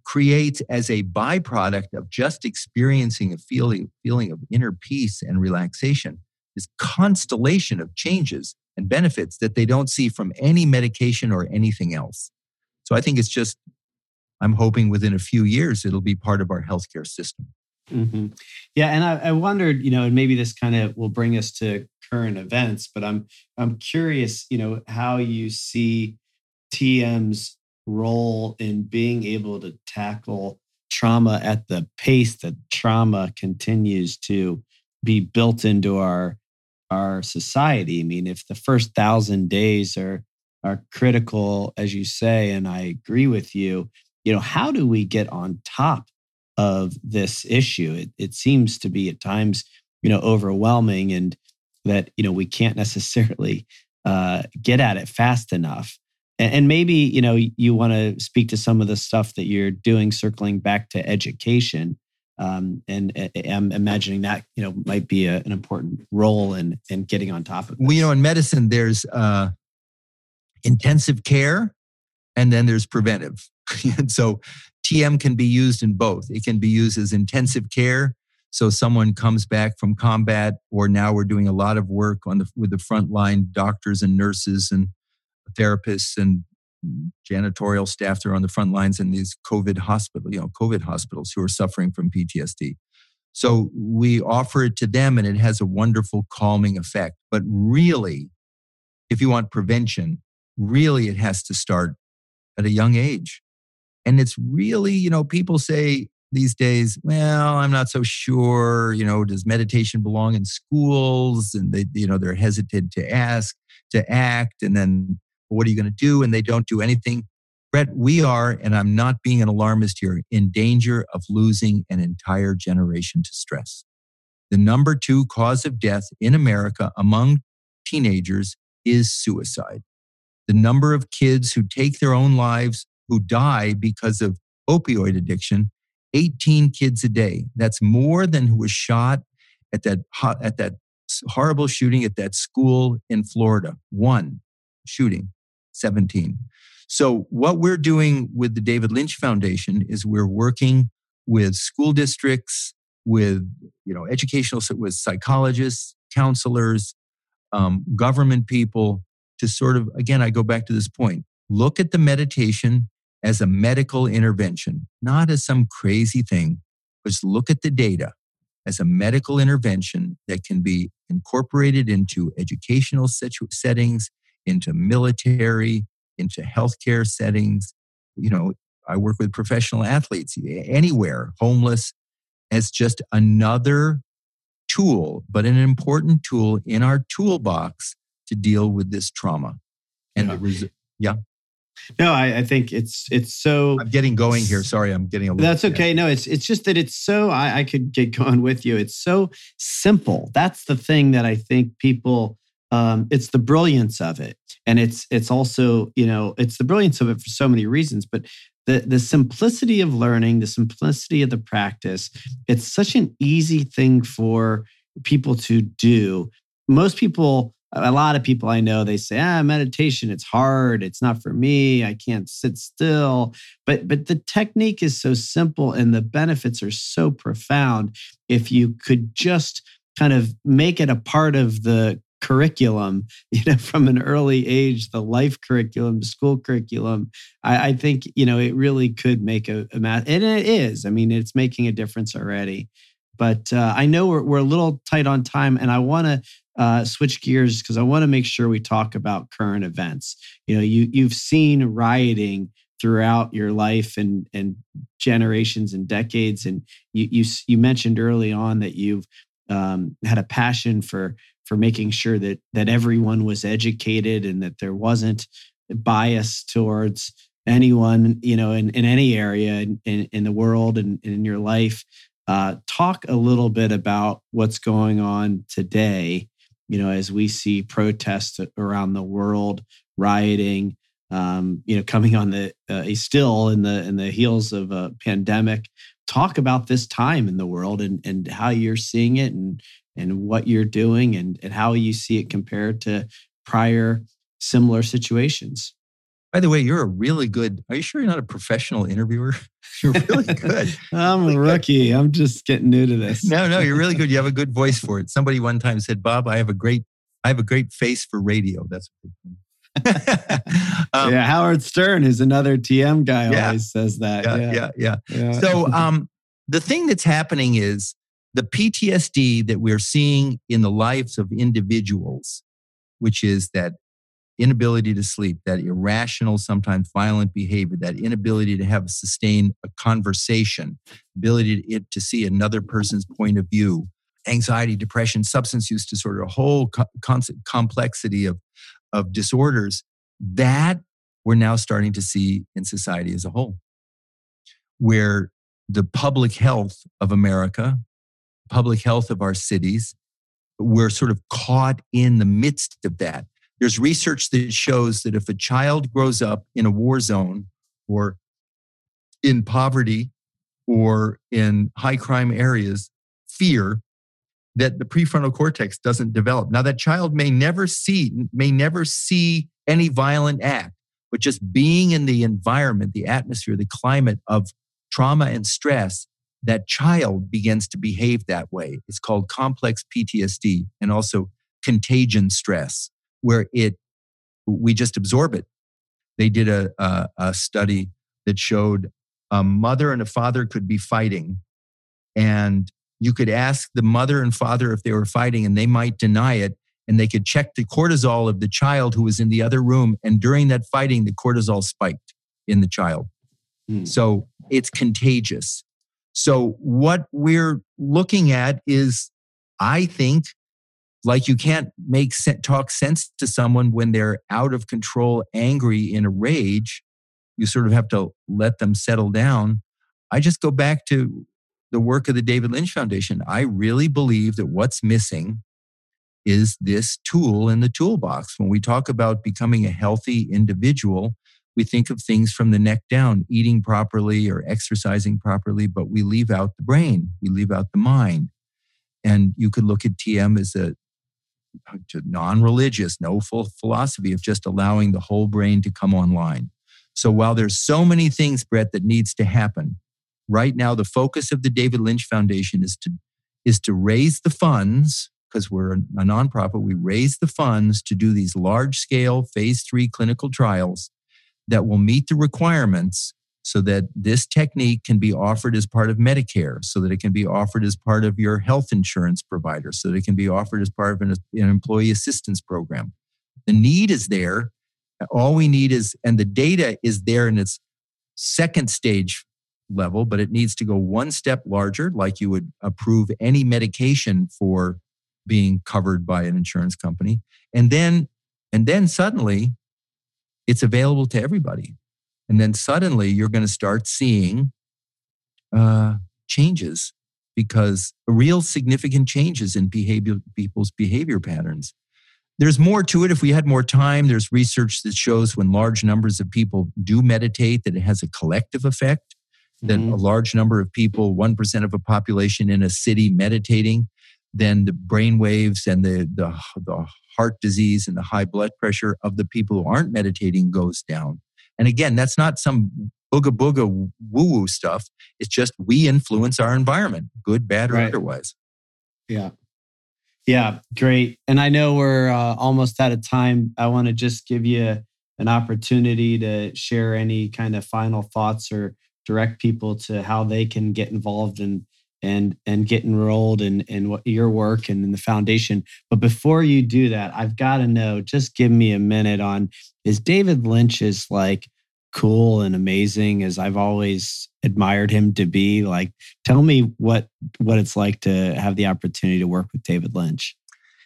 creates as a byproduct of just experiencing a feeling, feeling of inner peace and relaxation this constellation of changes and benefits that they don't see from any medication or anything else. So I think it's just, I'm hoping within a few years it'll be part of our healthcare system. Mm-hmm. Yeah, and I, I wondered, you know, and maybe this kind of will bring us to current events, but I'm I'm curious, you know, how you see TM's role in being able to tackle trauma at the pace that trauma continues to be built into our our society. I mean, if the first thousand days are are critical, as you say, and I agree with you, you know, how do we get on top of this issue? It, it seems to be at times, you know, overwhelming and that, you know, we can't necessarily uh, get at it fast enough. And, and maybe, you know, you want to speak to some of the stuff that you're doing, circling back to education um, and I'm imagining that you know might be a, an important role in in getting on top of. This. Well, you know, in medicine, there's uh, intensive care, and then there's preventive. <laughs> and so, TM can be used in both. It can be used as intensive care, So someone comes back from combat, or now we're doing a lot of work on the with the frontline doctors and nurses and therapists and janitorial staff that are on the front lines in these COVID hospital, you know, COVID hospitals who are suffering from PTSD. So we offer it to them and it has a wonderful calming effect. But really, if you want prevention, really it has to start at a young age. And it's really, you know, people say these days, well, I'm not so sure, you know, does meditation belong in schools? And they, you know, they're hesitant to ask, to act. And then what are you going to do? And they don't do anything. Brett, we are, and I'm not being an alarmist here, in danger of losing an entire generation to stress. The number two cause of death in America among teenagers is suicide. The number of kids who take their own lives, who die because of opioid addiction, 18 kids a day. That's more than who was shot at that, at that horrible shooting at that school in Florida. One shooting, 17. So, what we're doing with the David Lynch Foundation is we're working with school districts, with you know educational, with psychologists, counselors, um, government people to sort of again, I go back to this point: look at the meditation as a medical intervention, not as some crazy thing. Just look at the data as a medical intervention that can be incorporated into educational settings, into military, into healthcare settings. You know, I work with professional athletes anywhere, homeless, as just another tool, but an important tool in our toolbox to deal with this trauma. And yeah. Res- yeah. No, I, I, think it's it's so. I'm getting going here. Sorry, I'm getting a little. That's okay. No, it's it's just that it's so. I, I could get going with you. It's so simple. That's the thing that I think people um, it's the brilliance of it. And it's it's also you know it's the brilliance of it for so many reasons but the the simplicity of learning the simplicity of the practice it's such an easy thing for people to do. Most people a lot of people i know they say ah meditation it's hard it's not for me i can't sit still. But but the technique is so simple and the benefits are so profound. If you could just kind of make it a part of the curriculum, <laughs> you know, from an early age, the life curriculum, the school curriculum, I, I think, you know, it really could make a, a math, and it is. I mean, it's making a difference already. But uh, I know we're, we're a little tight on time, and I want to uh, switch gears because I want to make sure we talk about current events. You know, you you've seen rioting throughout your life and and generations and decades, and you you you mentioned early on that you've um, had a passion for for making sure that that everyone was educated and that there wasn't bias towards anyone you know in, in any area in, in, the world and in your life. Uh, talk a little bit about what's going on today you know as we see protests around the world rioting um, you know coming on the uh, still in the in the heels of a pandemic. Talk about this time in the world and and how you're seeing it and and what you're doing and, and how you see it compared to prior similar situations. By the way, you're a really good. Are you sure you're not a professional interviewer? <laughs> You're really good. <laughs> I'm a rookie. I'm just getting new to this. No, no, you're really good. You have a good voice for it. <laughs> Somebody one time said, "Bob, I have a great, I have a great face for radio." That's um, yeah, Howard Stern, who's another TM guy, yeah, always says that. Yeah, yeah, yeah. yeah. yeah. So, um, the thing that's happening is the PTSD that we're seeing in the lives of individuals, which is that inability to sleep, that irrational, sometimes violent behavior, that inability to have a sustained a conversation, ability to, to see another person's point of view, anxiety, depression, substance use disorder, a whole co- complexity of, of disorders, that we're now starting to see in society as a whole, where the public health of America, public health of our cities. We're sort of caught in the midst of that. There's research that shows that if a child grows up in a war zone or in poverty or in high crime areas, fear that the prefrontal cortex doesn't develop. Now that child may never see may never see any violent act, but just being in the environment, the atmosphere, the climate of trauma and stress that child begins to behave that way. It's called complex PTSD and also contagion stress, where it we just absorb it. They did a, a, a study that showed a mother and a father could be fighting, and you could ask the mother and father if they were fighting, and they might deny it. And they could check the cortisol of the child who was in the other room. And during that fighting, the cortisol spiked in the child. Mm. So it's contagious. So, what we're looking at is, I think, like you can't make talk sense to someone when they're out of control, angry, in a rage. You sort of have to let them settle down. I just go back to the work of the David Lynch Foundation. I really believe that what's missing is this tool in the toolbox. When we talk about becoming a healthy individual, we think of things from the neck down, eating properly or exercising properly, but we leave out the brain, we leave out the mind. And you could look at TM as a non religious, no full philosophy of just allowing the whole brain to come online. So while there's so many things, Brett, that needs to happen, right now the focus of the David Lynch Foundation is to is to raise the funds because we're a nonprofit. We raise the funds to do these large scale phase three clinical trials that will meet the requirements so that this technique can be offered as part of Medicare, so that it can be offered as part of your health insurance provider, so that it can be offered as part of an, an employee assistance program. The need is there. All we need is, and the data is there in its second stage level, but it needs to go one step larger, like you would approve any medication for being covered by an insurance company. And then, and then suddenly it's available to everybody. And then suddenly you're going to start seeing uh, changes because real significant changes in behavior, people's behavior patterns. There's more to it if we had more time. There's research that shows when large numbers of people do meditate that it has a collective effect. That mm-hmm. a large number of people, 1% of a population in a city meditating, then the brain waves and the, the, the heart disease and the high blood pressure of the people who aren't meditating goes down. And again, that's not some booga booga woo woo stuff. It's just we influence our environment, good, bad, or right. otherwise. Yeah. Yeah, great. And I know we're uh, almost out of time. I want to just give you an opportunity to share any kind of final thoughts or direct people to how they can get involved in and and get enrolled in in what your work and in the foundation. But before you do that, I've got to know. Just give me a minute on is David Lynch is like cool and amazing as I've always admired him to be. Like, tell me what what it's like to have the opportunity to work with David Lynch.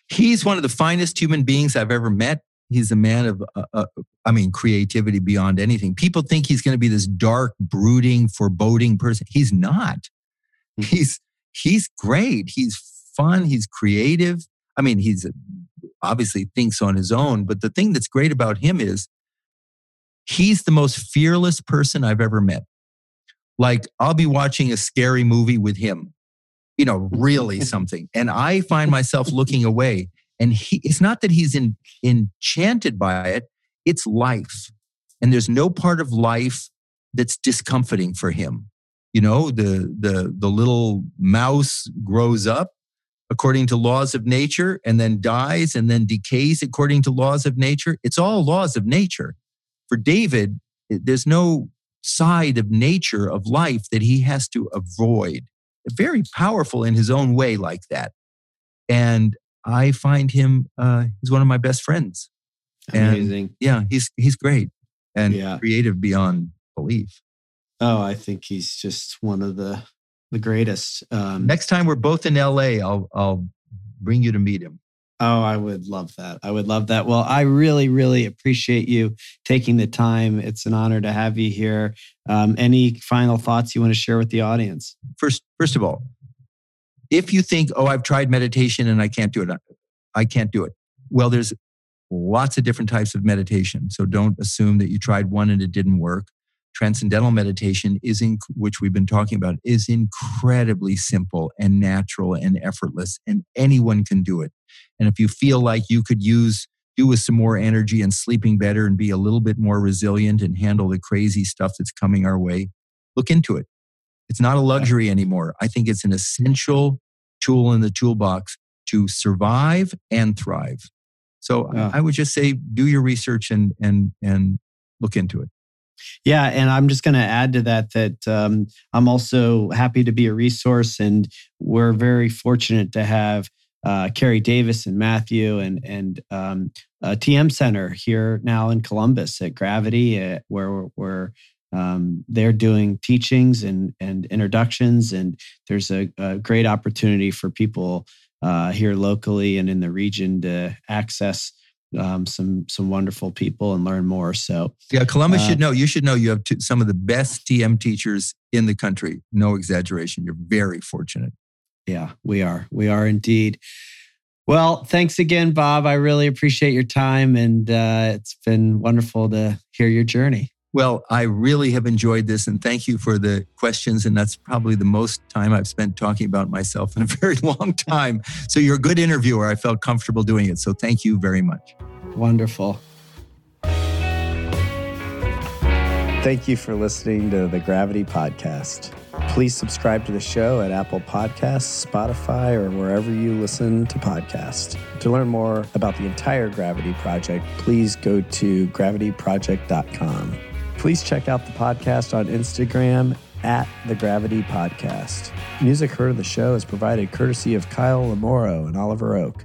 He's one of the finest human beings I've ever met. He's a man of, uh, uh, I mean, creativity beyond anything. People think he's going to be this dark, brooding, foreboding person. He's not. He's he's great. He's fun. He's creative. I mean, he's obviously thinks on his own. But the thing that's great about him is he's the most fearless person I've ever met. Like I'll be watching a scary movie with him, you know, really <laughs> something, and I find myself looking away. And he, it's not that he's in, enchanted by it; it's life, and there's no part of life that's discomforting for him you know the the the little mouse grows up according to laws of nature and then dies and then decays according to laws of nature. It's all laws of nature. For david there's no side of nature of life that he has to avoid. Very powerful in his own way like that. And i find him uh, he's one of my best friends. Amazing. and yeah he's he's great and yeah. creative beyond belief Oh, I think he's just one of the the greatest. Um, Next time we're both in LA, I'll I'll bring you to meet him. Oh, I would love that. I would love that. Well, I really, really appreciate you taking the time. It's an honor to have you here. Um, any final thoughts you want to share with the audience? First, first of all, if you think, "Oh, I've tried meditation and I can't do it," I can't do it. Well, there's lots of different types of meditation. So don't assume that you tried one and it didn't work transcendental meditation is in which we've been talking about is incredibly simple and natural and effortless and anyone can do it and if you feel like you could use do with some more energy and sleeping better and be a little bit more resilient and handle the crazy stuff that's coming our way look into it It's not a luxury anymore. I think it's an essential tool in the toolbox to survive and thrive. So yeah. I would just say do your research and and and look into it. Yeah, and I'm just going to add to that that um, I'm also happy to be a resource, and we're very fortunate to have uh, Carrie Davis and Matthew and and um, TM Center here now in Columbus at Gravity, uh, where where um, they're doing teachings and and introductions, and there's a, a great opportunity for people uh, here locally and in the region to access um, some some wonderful people and learn more. So yeah, Columbus uh, should know. You should know you have some of the best TM teachers in the country. No exaggeration. You're very fortunate. Yeah, we are. We are indeed. Well, thanks again, Bob. I really appreciate your time, and uh, it's been wonderful to hear your journey. Well, I really have enjoyed this and thank you for the questions. And that's probably the most time I've spent talking about myself in a <laughs> very long time. So you're a good interviewer. I felt comfortable doing it. So thank you very much. Wonderful. Thank you for listening to the Gravity Podcast. Please subscribe to the show at Apple Podcasts, Spotify, or wherever you listen to podcasts. To learn more about the entire Gravity Project, please go to gravityproject.com. Please check out the podcast on Instagram at the Gravity Podcast. Music heard of the show is provided courtesy of Kyle Lamoro and Oliver Oak.